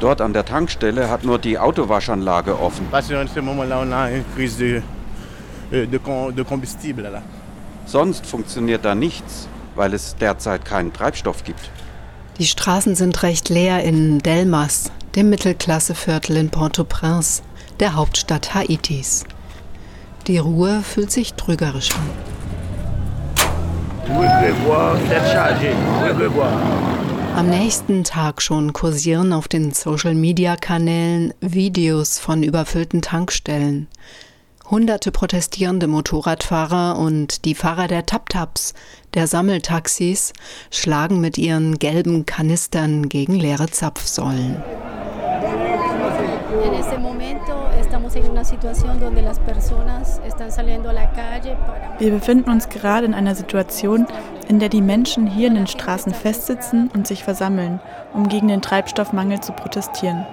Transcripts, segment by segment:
Dort an der Tankstelle hat nur die Autowaschanlage offen. Euh, Sonst funktioniert da nichts, weil es derzeit keinen Treibstoff gibt. Die Straßen sind recht leer in Delmas, dem Mittelklasseviertel in Port-au-Prince, der Hauptstadt Haitis. Die Ruhe fühlt sich trügerisch an. Am nächsten Tag schon kursieren auf den Social-Media-Kanälen Videos von überfüllten Tankstellen. Hunderte protestierende Motorradfahrer und die Fahrer der Tap-Taps, der Sammeltaxis, schlagen mit ihren gelben Kanistern gegen leere Zapfsäulen. Wir befinden uns gerade in einer Situation, in der die Menschen hier in den Straßen festsitzen und sich versammeln, um gegen den Treibstoffmangel zu protestieren.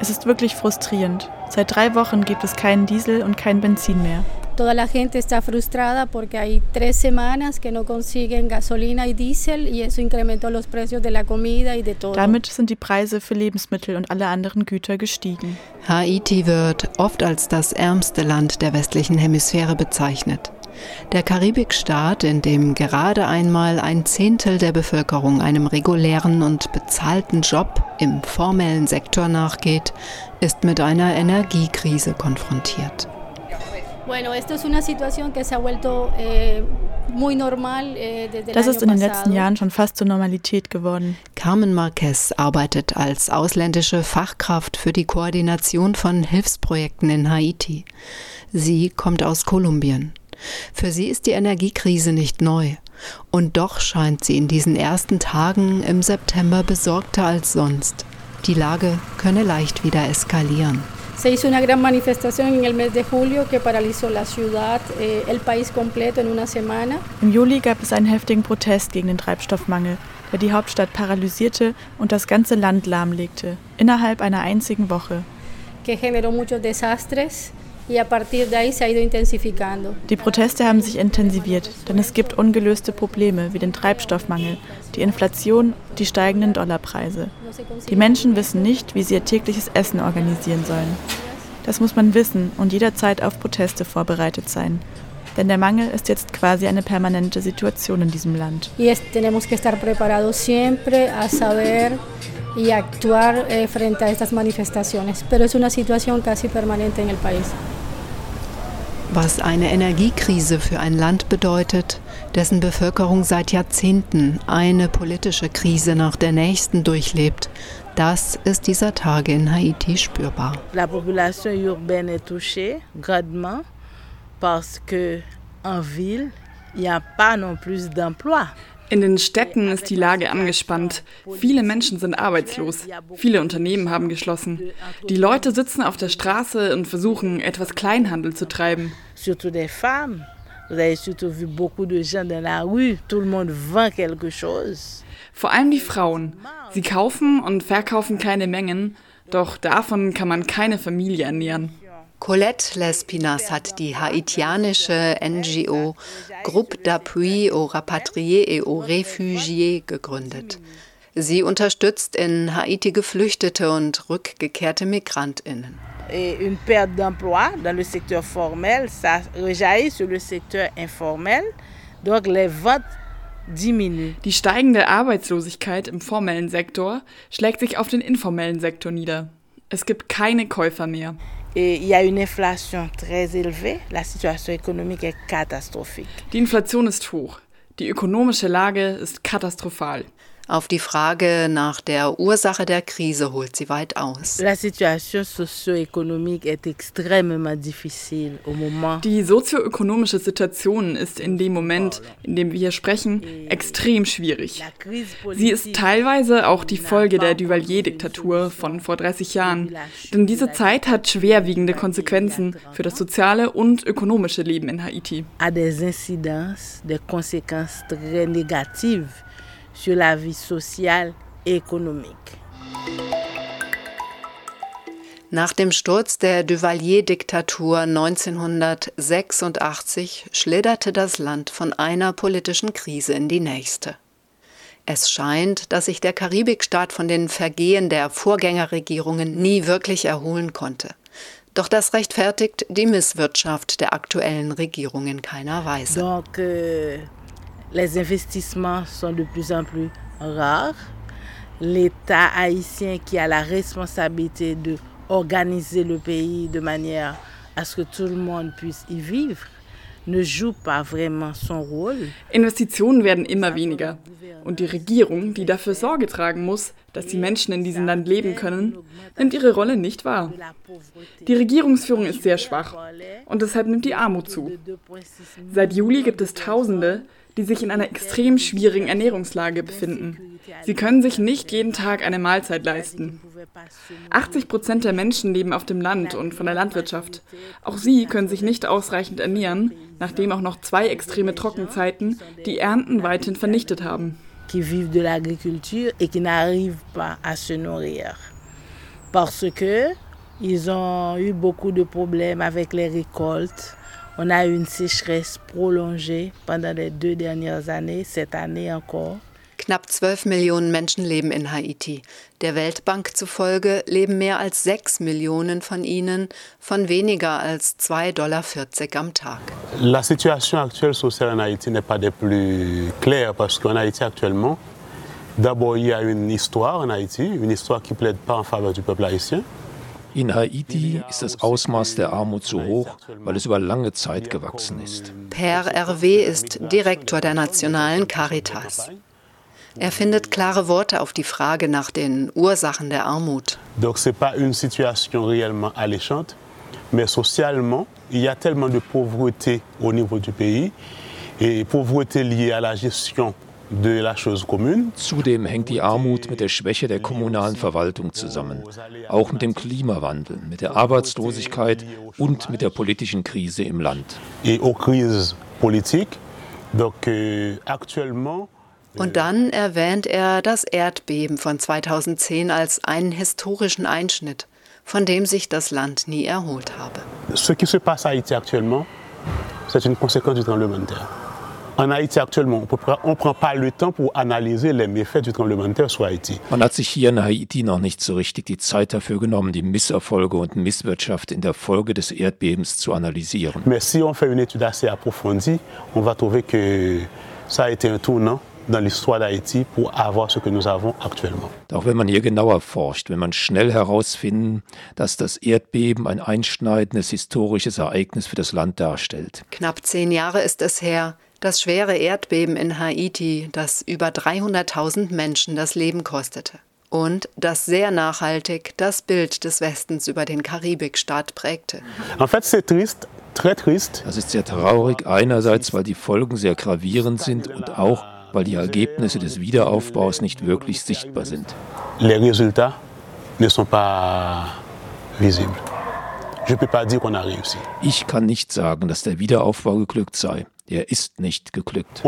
Es ist wirklich frustrierend. Seit drei Wochen gibt es keinen Diesel und kein Benzin mehr. Toda la gente está frustrada porque hay tres semanas que no consiguen gasolina y diésel y eso incrementó los precios de la comida y de todo. Damit sind die Preise für Lebensmittel und alle anderen Güter gestiegen. Haiti wird oft als das ärmste Land der westlichen Hemisphäre bezeichnet. Der Karibikstaat, in dem gerade einmal ein Zehntel der Bevölkerung einem regulären und bezahlten Job im formellen Sektor nachgeht, ist mit einer Energiekrise konfrontiert. Eh, eh, das ist in den letzten Jahren schon fast zur Normalität geworden. Carmen Marquez arbeitet als ausländische Fachkraft für die Koordination von Hilfsprojekten in Haiti. Sie kommt aus Kolumbien. Für sie ist die Energiekrise nicht neu. Und doch scheint sie in diesen ersten Tagen im September besorgter als sonst. Die Lage könne leicht wieder eskalieren. Se hizo una gran manifestación en el mes de julio que paralizó la ciudad, eh, el país completo en una semana. Im Juli gab es einen heftigen Protest gegen den Treibstoffmangel, der die Hauptstadt paralysierte und das ganze Land lahmlegte, innerhalb einer einzigen Woche. Que generó muchos desastres. Die Proteste haben sich intensiviert, denn es gibt ungelöste Probleme wie den Treibstoffmangel, die Inflation, die steigenden Dollarpreise. Die Menschen wissen nicht, wie sie ihr tägliches Essen organisieren sollen. Das muss man wissen und jederzeit auf Proteste vorbereitet sein. Denn der Mangel ist jetzt quasi eine permanente Situation in diesem Land. Y tenemos que estar preparados siempre a saber y actuar eh, frente a estas manifestaciones. Pero es una situación casi permanente en el país. Was eine Energiekrise für ein Land bedeutet, dessen Bevölkerung seit Jahrzehnten eine politische Krise nach der nächsten durchlebt, das ist dieser Tage in Haiti spürbar. La population urbaine est touchée grandement parce que en ville, il n'y a pas non plus d'emplois. In den Städten ist die Lage angespannt. Viele Menschen sind arbeitslos. Viele Unternehmen haben geschlossen. Die Leute sitzen auf der Straße und versuchen, etwas Kleinhandel zu treiben. Vor allem die Frauen. Sie kaufen und verkaufen kleine Mengen, doch davon kann man keine Familie ernähren. Colette Lespinas hat die haitianische NGO Groupe d'appui aux rapatriés et aux réfugiés gegründet. Sie unterstützt in Haiti Geflüchtete und rückgekehrte Migrantinnen. Une perte d'emploi dans le secteur formel, ça rejaillit sur le secteur informel. Donc les ventes die steigende Arbeitslosigkeit im formellen Sektor schlägt sich auf den informellen Sektor nieder. Es gibt keine Käufer mehr. Die Inflation ist hoch. Die ökonomische Lage ist katastrophal. Auf die Frage nach der Ursache der Krise holt sie weit aus. Die sozioökonomische Situation ist in dem Moment, in dem wir hier sprechen, extrem schwierig. Sie ist teilweise auch die Folge der Duvalier-Diktatur von vor 30 Jahren. Denn diese Zeit hat schwerwiegende Konsequenzen für das soziale und ökonomische Leben in Haiti. A des incidences, des conséquences très négatives sur la vie sociale et économique. Nach dem Sturz der Duvalier-Diktatur 1986 schlitterte das Land von einer politischen Krise in die nächste. Es scheint, dass sich der Karibikstaat von den Vergehen der Vorgängerregierungen nie wirklich erholen konnte. Doch das rechtfertigt die Misswirtschaft der aktuellen Regierung in keiner Weise. Donc, euh, les investissements sont de plus en plus rares. L'État haïtien qui a la responsabilité de organiser le pays de manière à ce que tout le monde puisse y vivre, ne joue pas vraiment son rôle. Investitionen werden immer weniger. Und die Regierung, die dafür Sorge tragen muss, dass die Menschen in diesem Land leben können, nimmt ihre Rolle nicht wahr. Die Regierungsführung ist sehr schwach und deshalb nimmt die Armut zu. Seit Juli gibt es Tausende, die sich in einer extrem schwierigen Ernährungslage befinden. Sie können sich nicht jeden Tag eine Mahlzeit leisten. 80 Prozent der Menschen leben auf dem Land und von der Landwirtschaft. Auch sie können sich nicht ausreichend ernähren, nachdem auch noch zwei extreme Trockenzeiten die Ernten weithin vernichtet haben. qui vivent de l'agriculture et qui n'arrivent pas à se nourrir. Parce que ils ont eu beaucoup de problèmes avec les récoltes. On a eu une sécheresse prolongée pendant les deux dernières années, cette année encore. Knapp 12 Millionen Menschen leben in Haiti. Der Weltbank zufolge leben mehr als 6 Millionen von ihnen von weniger als 2,40 Dollar am Tag. La situation actuelle sociale en Haïti n'est pas des plus claires parce qu'en Haïti actuellement, d'abord il y a une histoire en Haïti, une histoire qui plaide pas en faveur du peuple haïtien. In Haiti ist das Ausmaß der Armut so hoch, weil es über lange Zeit gewachsen ist. Per RW ist Direktor der Nationalen Caritas. Er findet klare Worte auf die Frage nach den Ursachen der Armut. Donc c'est pas une situation réellement alléchante, mais socialement, il y a tellement de pauvreté au niveau du pays et pauvreté liée à la gestion Zudem hängt die Armut mit der Schwäche der kommunalen Verwaltung zusammen, auch mit dem Klimawandel, mit der Arbeitslosigkeit und mit der politischen Krise im Land. Euh, actuellement, Und dann erwähnt er das Erdbeben von 2010 als einen historischen Einschnitt, von dem sich das Land nie erholt habe. ce qui se passe à Haïti actuellement, c'est une conséquence du tremblement de terre. En Haïti actuellement, on ne prend pas le temps pour analyser les méfaits du tremblement de terre sur Haïti. Man hat sich hier in Haiti noch nicht so richtig die Zeit dafür genommen, die Misserfolge und Misswirtschaft in der Folge des Erdbebens zu analysieren. Mais si on fait une étude assez approfondie, on va trouver que ça a été un tournant dans l'histoire d'Haïti pour avoir ce que nous avons actuellement. Auch wenn man hier genauer forscht, wenn man schnell herausfinden, dass das Erdbeben ein einschneidendes historisches Ereignis für das Land darstellt. Knapp zehn Jahre ist es her, das schwere Erdbeben in Haiti, das über 300.000 Menschen das Leben kostete. Und das sehr nachhaltig das Bild des Westens über den Karibikstaat prägte. En fait, c'est triste, très triste. Das ist sehr traurig, einerseits, weil die Folgen sehr gravierend sind und auch, weil die Ergebnisse des Wiederaufbaus nicht wirklich sichtbar sind. Les résultats ne sont pas visibles. Je peux pas dire qu'on a réussi. Ich kann nicht sagen, dass der Wiederaufbau geglückt sei. Er ist nicht geglückt.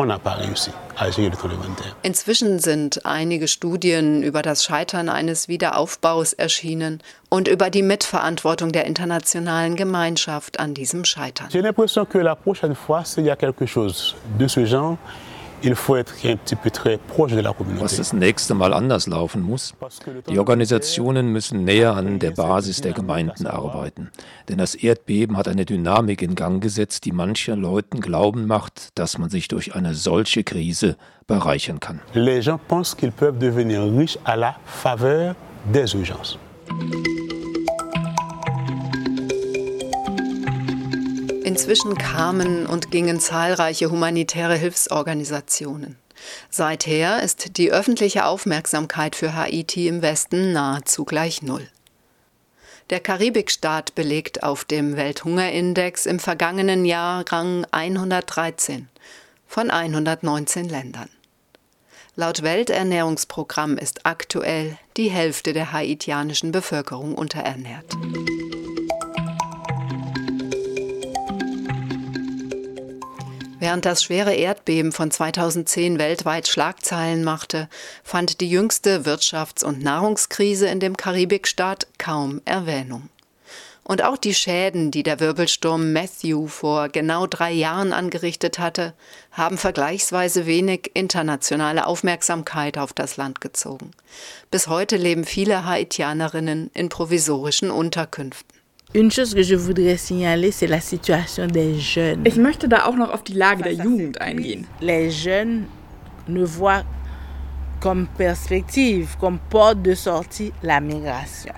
Inzwischen sind einige Studien über das Scheitern eines Wiederaufbaus erschienen und über die Mitverantwortung der internationalen Gemeinschaft an diesem Scheitern. J'ai l'impression que la prochaine fois, s'il y a quelque chose de ce genre, il faut être un petit peu très proche de la Was communauté. das nächste Mal anders laufen muss, die Organisationen müssen näher an der Basis der Gemeinden arbeiten. Denn das Erdbeben hat eine Dynamik in Gang gesetzt, die manchen Leuten glauben macht, dass man sich durch eine solche Krise bereichern kann. Les gens pensent qu'ils peuvent devenir riches à la faveur des urgences. Inzwischen kamen und gingen zahlreiche humanitäre Hilfsorganisationen. Seither ist die öffentliche Aufmerksamkeit für Haiti im Westen nahezu gleich null. Der Karibikstaat belegt auf dem Welthungerindex im vergangenen Jahr Rang 113 von 119 Ländern. Laut Welternährungsprogramm ist aktuell die Hälfte der haitianischen Bevölkerung unterernährt. Während das schwere Erdbeben von 2010 weltweit Schlagzeilen machte, fand die jüngste Wirtschafts- und Nahrungskrise in dem Karibikstaat kaum Erwähnung. Und auch die Schäden, die der Wirbelsturm Matthew vor genau drei Jahren angerichtet hatte, haben vergleichsweise wenig internationale Aufmerksamkeit auf das Land gezogen. Bis heute leben viele Haitianerinnen in provisorischen Unterkünften. Ich möchte da auch noch auf die Lage der Jugend eingehen. Les jeunes ne voient comme perspective, comme porte de sortie la migration.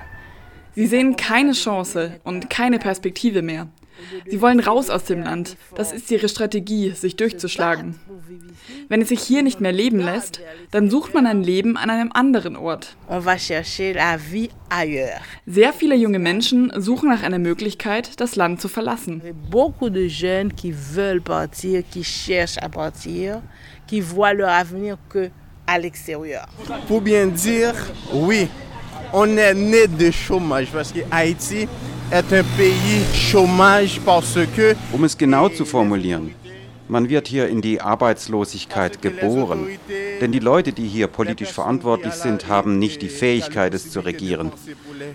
Sie sehen keine Chance und keine Perspektive mehr. Sie wollen raus aus dem Land. Das ist ihre Strategie, sich durchzuschlagen. Wenn es sich hier nicht mehr leben lässt, dann sucht man ein Leben an einem anderen Ort. Sehr viele junge Menschen suchen nach einer Möglichkeit, das Land zu verlassen. Beaucoup de jeunes qui veulent partir, qui cherchent à partir, qui voient leur avenir que à l'extérieur. Pour bien dire, oui, on est né de chômage parce que Haïti est un pays chômage parce que. Um es genau zu formulieren, man wird hier in die Arbeitslosigkeit geboren. Denn die Leute, die hier politisch verantwortlich sind, haben nicht die Fähigkeit, es zu regieren.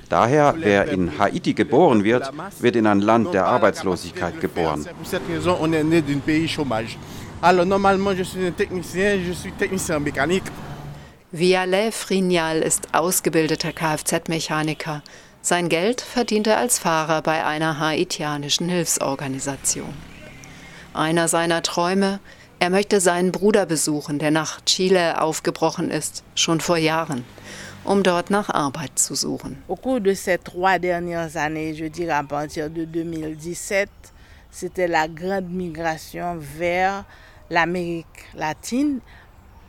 Daher, wer in Haiti geboren wird, wird in ein Land der Arbeitslosigkeit geboren. Alors normalement, je suis un technicien, je suis technicien mécanique. Vialet Frignal ist ausgebildeter Kfz-Mechaniker. Sein Geld verdient er als Fahrer bei einer haitianischen Hilfsorganisation. Einer seiner Träume, er möchte seinen Bruder besuchen, der nach Chile aufgebrochen ist, schon vor Jahren, um dort nach Arbeit zu suchen. Au cours de ces trois dernières années, je dirais à partir de 2017, c'était la grande migration vers l'Amérique latine.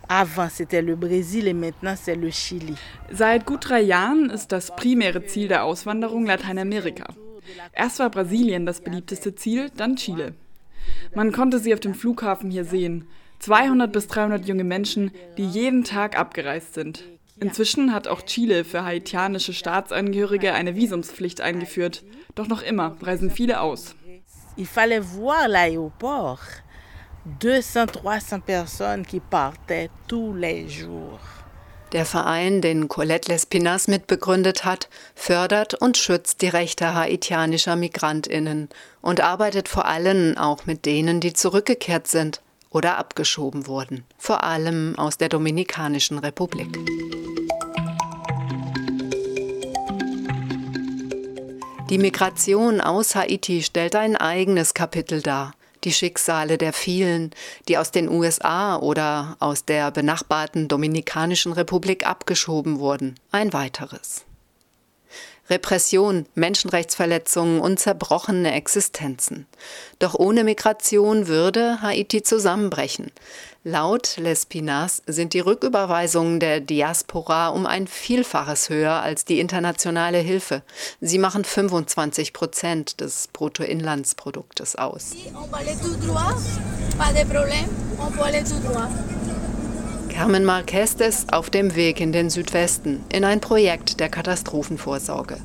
Avant, c'était le Brésil et maintenant, c'est le Chili. Seit gut drei Jahren ist das primäre Ziel der Auswanderung Lateinamerika. Erst war Brasilien das beliebteste Ziel, dann Chile. Man konnte sie auf dem Flughafen hier sehen. 200 bis 300 junge Menschen, die jeden Tag abgereist sind. Inzwischen hat auch Chile für haitianische Staatsangehörige eine Visumspflicht eingeführt. Doch noch immer reisen viele aus. Il fallait voir l'aéroport. 200, 300 Personen qui partaient tous les jours. Der Verein, den Colette Lespinas mitbegründet hat, fördert und schützt die Rechte haitianischer Migrantinnen und arbeitet vor allem auch mit denen, die zurückgekehrt sind oder abgeschoben wurden, vor allem aus der Dominikanischen Republik. Die Migration aus Haiti stellt ein eigenes Kapitel dar die Schicksale der vielen, die aus den USA oder aus der benachbarten Dominikanischen Republik abgeschoben wurden, ein weiteres. Repression, Menschenrechtsverletzungen und zerbrochene Existenzen. Doch ohne Migration würde Haiti zusammenbrechen. Laut Lespinas sind die Rücküberweisungen der Diaspora um ein Vielfaches höher als die internationale Hilfe. Sie machen 25 Prozent des Bruttoinlandsproduktes aus. Carmen Marquez ist auf dem Weg in den Südwesten in ein Projekt der Katastrophenvorsorge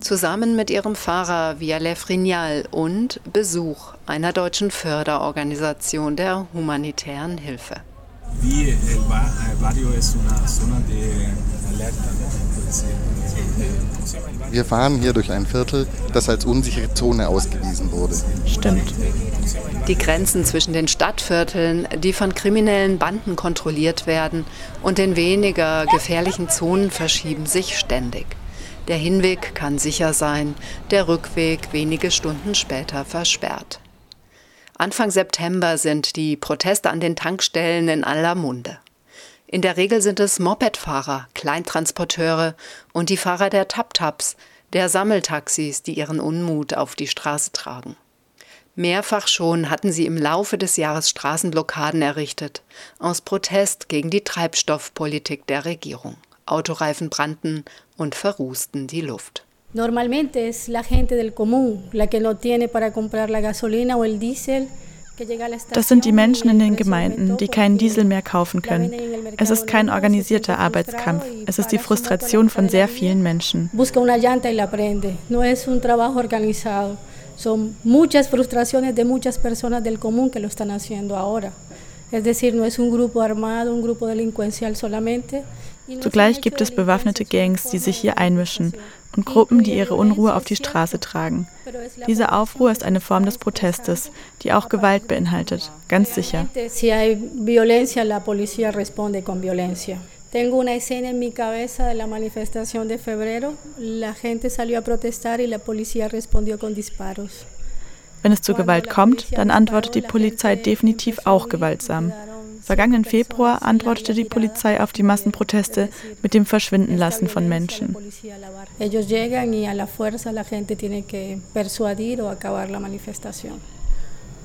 zusammen mit ihrem Fahrer Viale Frignal und Besuch einer deutschen Förderorganisation der humanitären Hilfe. Wir fahren hier durch ein Viertel, das als unsichere Zone ausgewiesen wurde. Stimmt. Die Grenzen zwischen den Stadtvierteln, die von kriminellen Banden kontrolliert werden, und den weniger gefährlichen Zonen verschieben sich ständig. Der Hinweg kann sicher sein, der Rückweg wenige Stunden später versperrt. Anfang September sind die Proteste an den Tankstellen in aller Munde. In der Regel sind es Mopedfahrer, Kleintransporteure und die Fahrer der Tap-Taps, der Sammeltaxis, die ihren Unmut auf die Straße tragen. Mehrfach schon hatten sie im Laufe des Jahres Straßenblockaden errichtet, aus Protest gegen die Treibstoffpolitik der Regierung. Autoreifen brannten und verrußten die Luft. Normalmente es la gente del común la que no tiene para comprar la gasolina o el diésel. Das sind die Menschen in den Gemeinden, die keinen Diesel mehr kaufen können. Es ist kein organisierter Arbeitskampf. Es ist die Frustration von sehr vielen Menschen. Son muchas frustraciones de muchas personas del común que lo están haciendo ahora. Es decir, no es un grupo armado, un grupo delincuencial solamente, Zugleich gibt es bewaffnete Gangs, die sich hier einmischen. und Gruppen, die ihre Unruhe auf die Straße tragen. Diese Aufruhr ist eine Form des Protestes, die auch Gewalt beinhaltet, ganz sicher. Tengo una escena en mi cabeza de la manifestación de febrero. La gente salió a protestar y la policía respondió con disparos. Wenn es zu Gewalt kommt, dann antwortet die Polizei definitiv auch gewaltsam. Vergangenen Februar antwortete die Polizei auf die Massenproteste mit dem Verschwindenlassen von Menschen.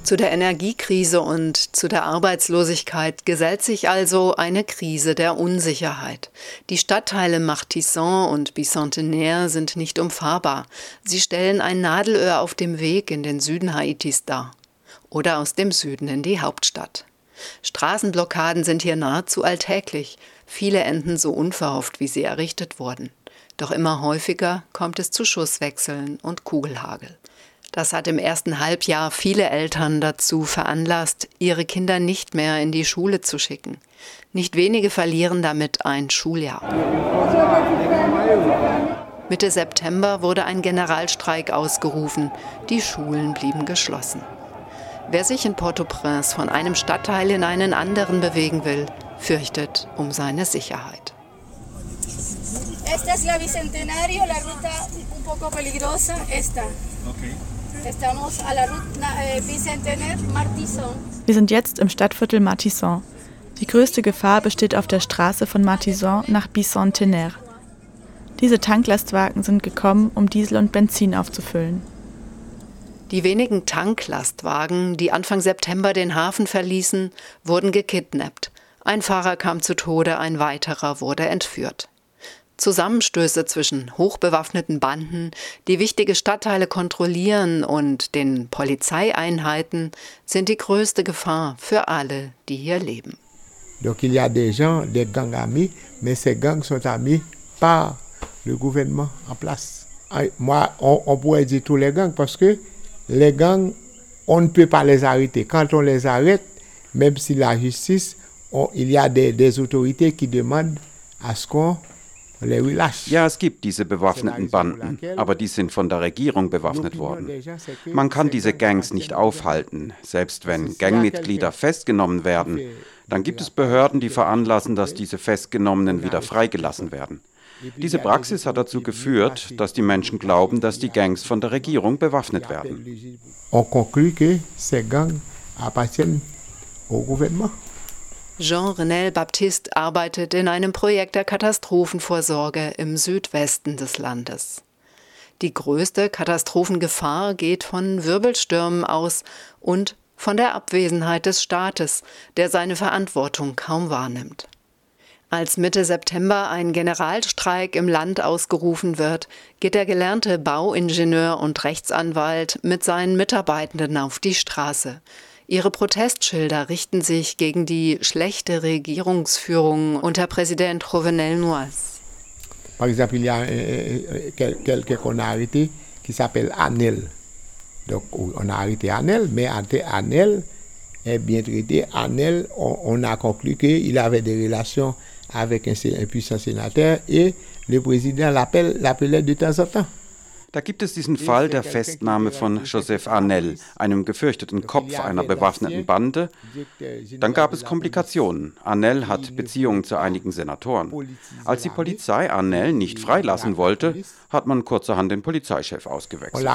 Zu der Energiekrise und zu der Arbeitslosigkeit gesellt sich also eine Krise der Unsicherheit. Die Stadtteile Martissan und Bicentenaire sind nicht umfahrbar. Sie stellen ein Nadelöhr auf dem Weg in den Süden Haitis dar oder aus dem Süden in die Hauptstadt. Straßenblockaden sind hier nahezu alltäglich. Viele enden so unverhofft, wie sie errichtet wurden. Doch immer häufiger kommt es zu Schusswechseln und Kugelhagel. Das hat im ersten Halbjahr viele Eltern dazu veranlasst, ihre Kinder nicht mehr in die Schule zu schicken. Nicht wenige verlieren damit ein Schuljahr. Mitte September wurde ein Generalstreik ausgerufen. Die Schulen blieben geschlossen. Wer sich in Port-au-Prince von einem Stadtteil in einen anderen bewegen will, fürchtet um seine Sicherheit. Esta es la Bicentenario, la ruta un poco peligrosa, esta. Okay. Eh, Wir sind jetzt im Stadtviertel Martisson. Die größte Gefahr besteht auf der Straße von Martisson nach Bicentenaire. Diese Tanklastwagen sind gekommen, um Diesel und Benzin aufzufüllen. Die wenigen Tanklastwagen, die Anfang September den Hafen verließen, wurden gekidnappt. Ein Fahrer kam zu Tode, ein weiterer wurde entführt. Zusammenstöße zwischen hochbewaffneten Banden, die wichtige Stadtteile kontrollieren und den Polizeieinheiten sind die größte Gefahr für alle, die hier leben. Donc il y a des gens, des gangs amis, mais ces gangs sont amis par le gouvernement en place. Moi, on, on pourrait dire tous les gangs parce que les gangs, on ne peut pas les arrêter. Quand on les arrête, même si la justice, on, il y a des, des autorités qui demandent à ce qu'on ja, es gibt diese bewaffneten Banden, aber die sind von der Regierung bewaffnet worden. Man kann diese Gangs nicht aufhalten. Selbst wenn Gangmitglieder festgenommen werden, dann gibt es Behörden, die veranlassen, dass diese Festgenommenen wieder freigelassen werden. Diese Praxis hat dazu geführt, dass die Menschen glauben, dass die Gangs von der Regierung bewaffnet werden. Jean-Renel Baptiste arbeitet in einem Projekt der Katastrophenvorsorge im Südwesten des Landes. Die größte Katastrophengefahr geht von Wirbelstürmen aus und von der Abwesenheit des Staates, der seine Verantwortung kaum wahrnimmt. Als Mitte September ein Generalstreik im Land ausgerufen wird, geht der gelernte Bauingenieur und Rechtsanwalt mit seinen Mitarbeitenden auf die Straße. Ihre Protestschilder richten sich gegen die schlechte Regierungsführung unter Präsident Jovenel Moise. Par exemple, il y a euh, euh quelqu'un qu'on a arrêté qui s'appelle Anel. Donc, on a arrêté Anel, mais Anel est bien traité. Anel, on, on a conclu qu'il avait des relations avec un, un puissant sénateur et le président l'appelait de temps en temps. Da gibt es diesen Fall der Festnahme von Joseph Arnell, einem gefürchteten Kopf einer bewaffneten Bande. Dann gab es Komplikationen. Arnell hat Beziehungen zu einigen Senatoren. Als die Polizei Arnell nicht freilassen wollte, hat man kurzerhand den Polizeichef ausgewechselt.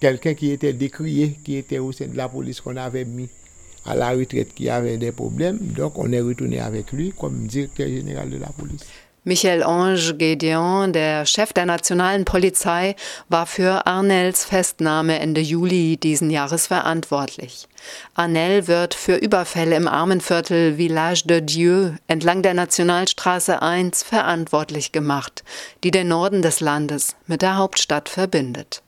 Quelqu'un qui était décrié, qui était au sein de la police qu'on avait mis à la retraite, qui avait des problèmes. Donc on est retourné avec lui comme directeur général de la police. Michel-Ange Gédéon, der Chef der nationalen Polizei, war für Arnels Festnahme Ende Juli diesen Jahres verantwortlich. Arnel wird für Überfälle im Armenviertel Village de Dieu entlang der Nationalstraße 1 verantwortlich gemacht, die den Norden des Landes mit der Hauptstadt verbindet.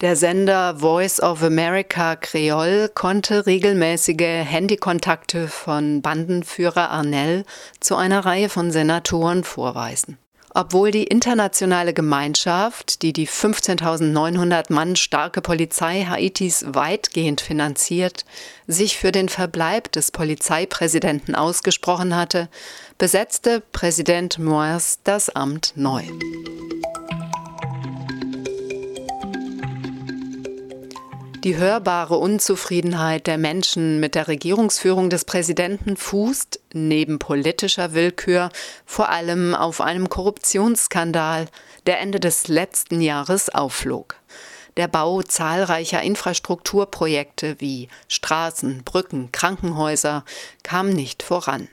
Der Sender Voice of America Creole konnte regelmäßige Handykontakte von Bandenführer Arnell zu einer Reihe von Senatoren vorweisen. Obwohl die internationale Gemeinschaft, die die 15.900 Mann starke Polizei Haitis weitgehend finanziert, sich für den Verbleib des Polizeipräsidenten ausgesprochen hatte, besetzte Präsident Moise das Amt neu. Die hörbare Unzufriedenheit der Menschen mit der Regierungsführung des Präsidenten fußt, neben politischer Willkür, vor allem auf einem Korruptionsskandal, der Ende des letzten Jahres aufflog. Der Bau zahlreicher Infrastrukturprojekte wie Straßen, Brücken, Krankenhäuser kam nicht voran.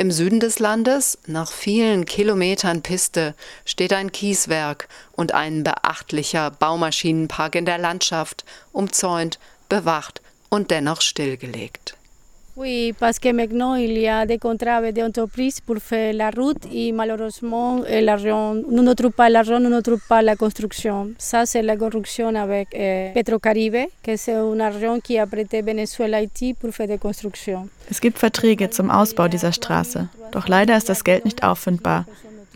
Im Süden des Landes, nach vielen Kilometern Piste, steht ein Kieswerk und ein beachtlicher Baumaschinenpark in der Landschaft, umzäunt, bewacht und dennoch stillgelegt. Oui, parce que maintenant il y a des contrats d'entreprise pour faire la route et malheureusement l'argent, nous ne trouvons pas l'argent, nous ne trouvons pas la construction. Ça c'est la corruption avec euh, Petrocaribe, que c'est un argent qui a prêté Venezuela Haiti pour faire des constructions. Es gibt Verträge zum Ausbau dieser Straße, doch leider ist das Geld nicht auffindbar.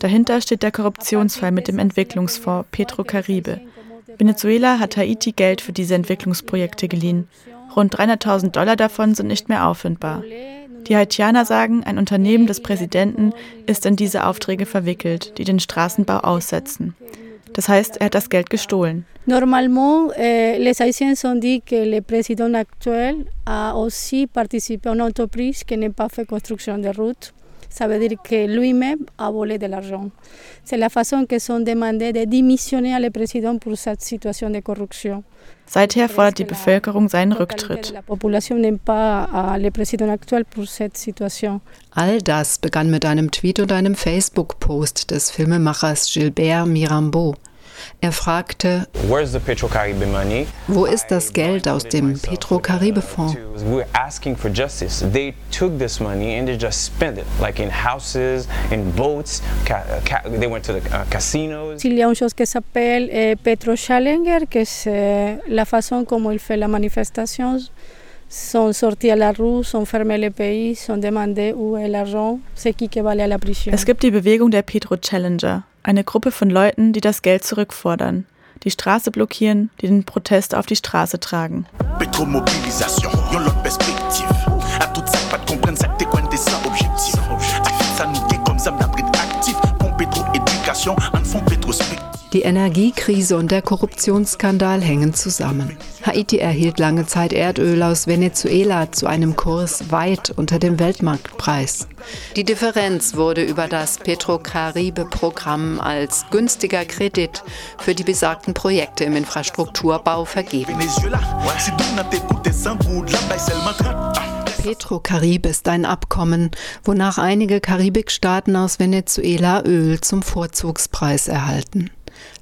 Dahinter steht der Korruptionsfall mit dem Entwicklungsfonds Petrocaribe. Venezuela hat Haiti Geld für diese Entwicklungsprojekte geliehen. Rund 300.000 Dollar davon sind nicht mehr auffindbar. Die Haitianer sagen, ein Unternehmen des Präsidenten ist in diese Aufträge verwickelt, die den Straßenbau aussetzen. Das heißt, er hat das Geld gestohlen. Normalement, eh, les Haïtiens ont dit que le président actuel a aussi participé à une entreprise qui. Ça veut dire que lui-même a volé de l'argent. C'est la façon que sont demandé de démissionner le président pour cette situation de corruption. Seither fordert die Bevölkerung seinen Rücktritt. All das begann mit einem Tweet und einem Facebook-Post des Filmemachers Gilbert Mirambeau. Er fragte, wo ist das Geld aus dem a une chose qui s'appelle eh, Petro Challenger, que c'est la façon como il fait la manifestation sont sortis à la rue, sont fermés le pays, sont demandé où est l'argent, c'est qui qui va aller à la prison. Es gibt die Bewegung der Petro Challenger, eine Gruppe von Leuten, die das Geld zurückfordern, die Straße blockieren, die den Protest auf die Straße tragen. Die Energiekrise und der Korruptionsskandal hängen zusammen. Haiti erhielt lange Zeit Erdöl aus Venezuela zu einem Kurs weit unter dem Weltmarktpreis. Die Differenz wurde über das Petrocaribe-Programm als günstiger Kredit für die besagten Projekte im Infrastrukturbau vergeben. Petrocarib ist ein Abkommen, wonach einige Karibikstaaten aus Venezuela Öl zum Vorzugspreis erhalten.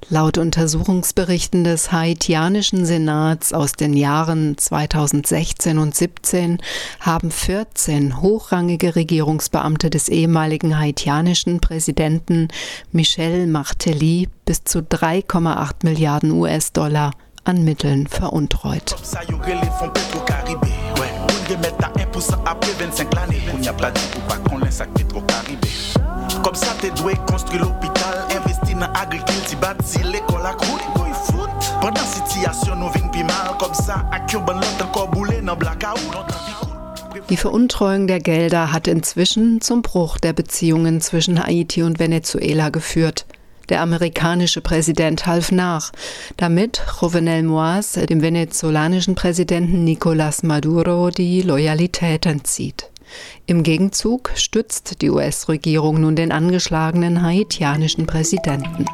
Laut Untersuchungsberichten des haitianischen Senats aus den Jahren 2016 und 17 haben 14 hochrangige Regierungsbeamte des ehemaligen haitianischen Präsidenten Michel Martelly bis zu 3,8 Milliarden US-Dollar an Mitteln veruntreut. Comme ça, t'es doué construire l'hôpital, investi dans l'agriculture, bâti l'école à coups foot. Pendant situation, nous vin pi mal, comme ça, à Cuban, l'autre encore boulé dans blackout. Die Veruntreuung der Gelder hat inzwischen zum Bruch der Beziehungen zwischen Haiti und Venezuela geführt. Der amerikanische Präsident half nach, damit Jovenel Moise dem venezolanischen Präsidenten Nicolás Maduro die Loyalität entzieht. Im Gegenzug stützt die US-Regierung nun den angeschlagenen haitianischen Präsidenten.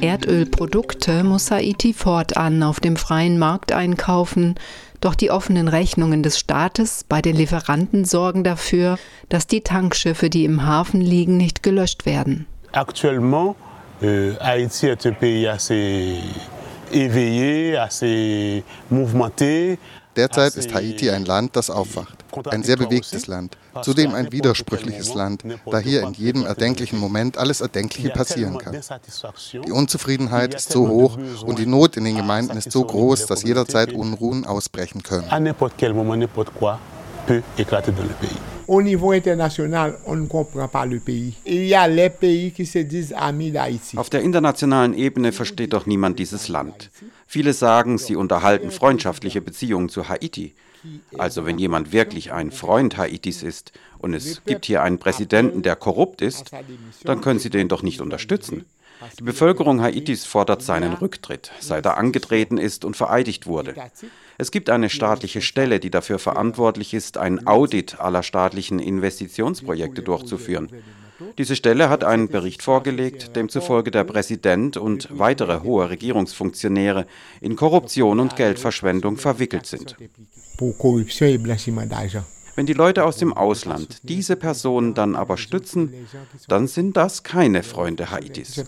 Erdölprodukte muss Haiti fortan auf dem freien Markt einkaufen, doch die offenen Rechnungen des Staates bei den Lieferanten sorgen dafür, dass die Tankschiffe, die im Hafen liegen, nicht gelöscht werden. Actuellement, euh, Haïti est un pays assez éveillé, assez mouvementé. Derzeit ist Haiti ein Land, das aufwacht. Ein sehr bewegtes Land. Zudem ein widersprüchliches Land, da hier in jedem erdenklichen Moment alles Erdenkliche passieren kann. Die Unzufriedenheit ist so hoch und die Not in den Gemeinden ist so groß, dass jederzeit Unruhen ausbrechen können. Au niveau international, on ne comprend pas le pays. Il y a les pays qui se disent amis d'Haïti. Auf der internationalen Ebene versteht doch niemand dieses Land. Viele sagen, sie unterhalten freundschaftliche Beziehungen zu Haiti. Also wenn jemand wirklich ein Freund Haitis ist und es gibt hier einen Präsidenten, der korrupt ist, dann können Sie den doch nicht unterstützen. Die Bevölkerung Haitis fordert seinen Rücktritt, seit er angetreten ist und vereidigt wurde. Es gibt eine staatliche Stelle, die dafür verantwortlich ist, ein Audit aller staatlichen Investitionsprojekte durchzuführen. Diese Stelle hat einen Bericht vorgelegt, demzufolge der Präsident und weitere hohe Regierungsfunktionäre in Korruption und Geldverschwendung verwickelt sind. Wenn die Leute aus dem Ausland diese Personen dann aber stützen, dann sind das keine Freunde Haitis.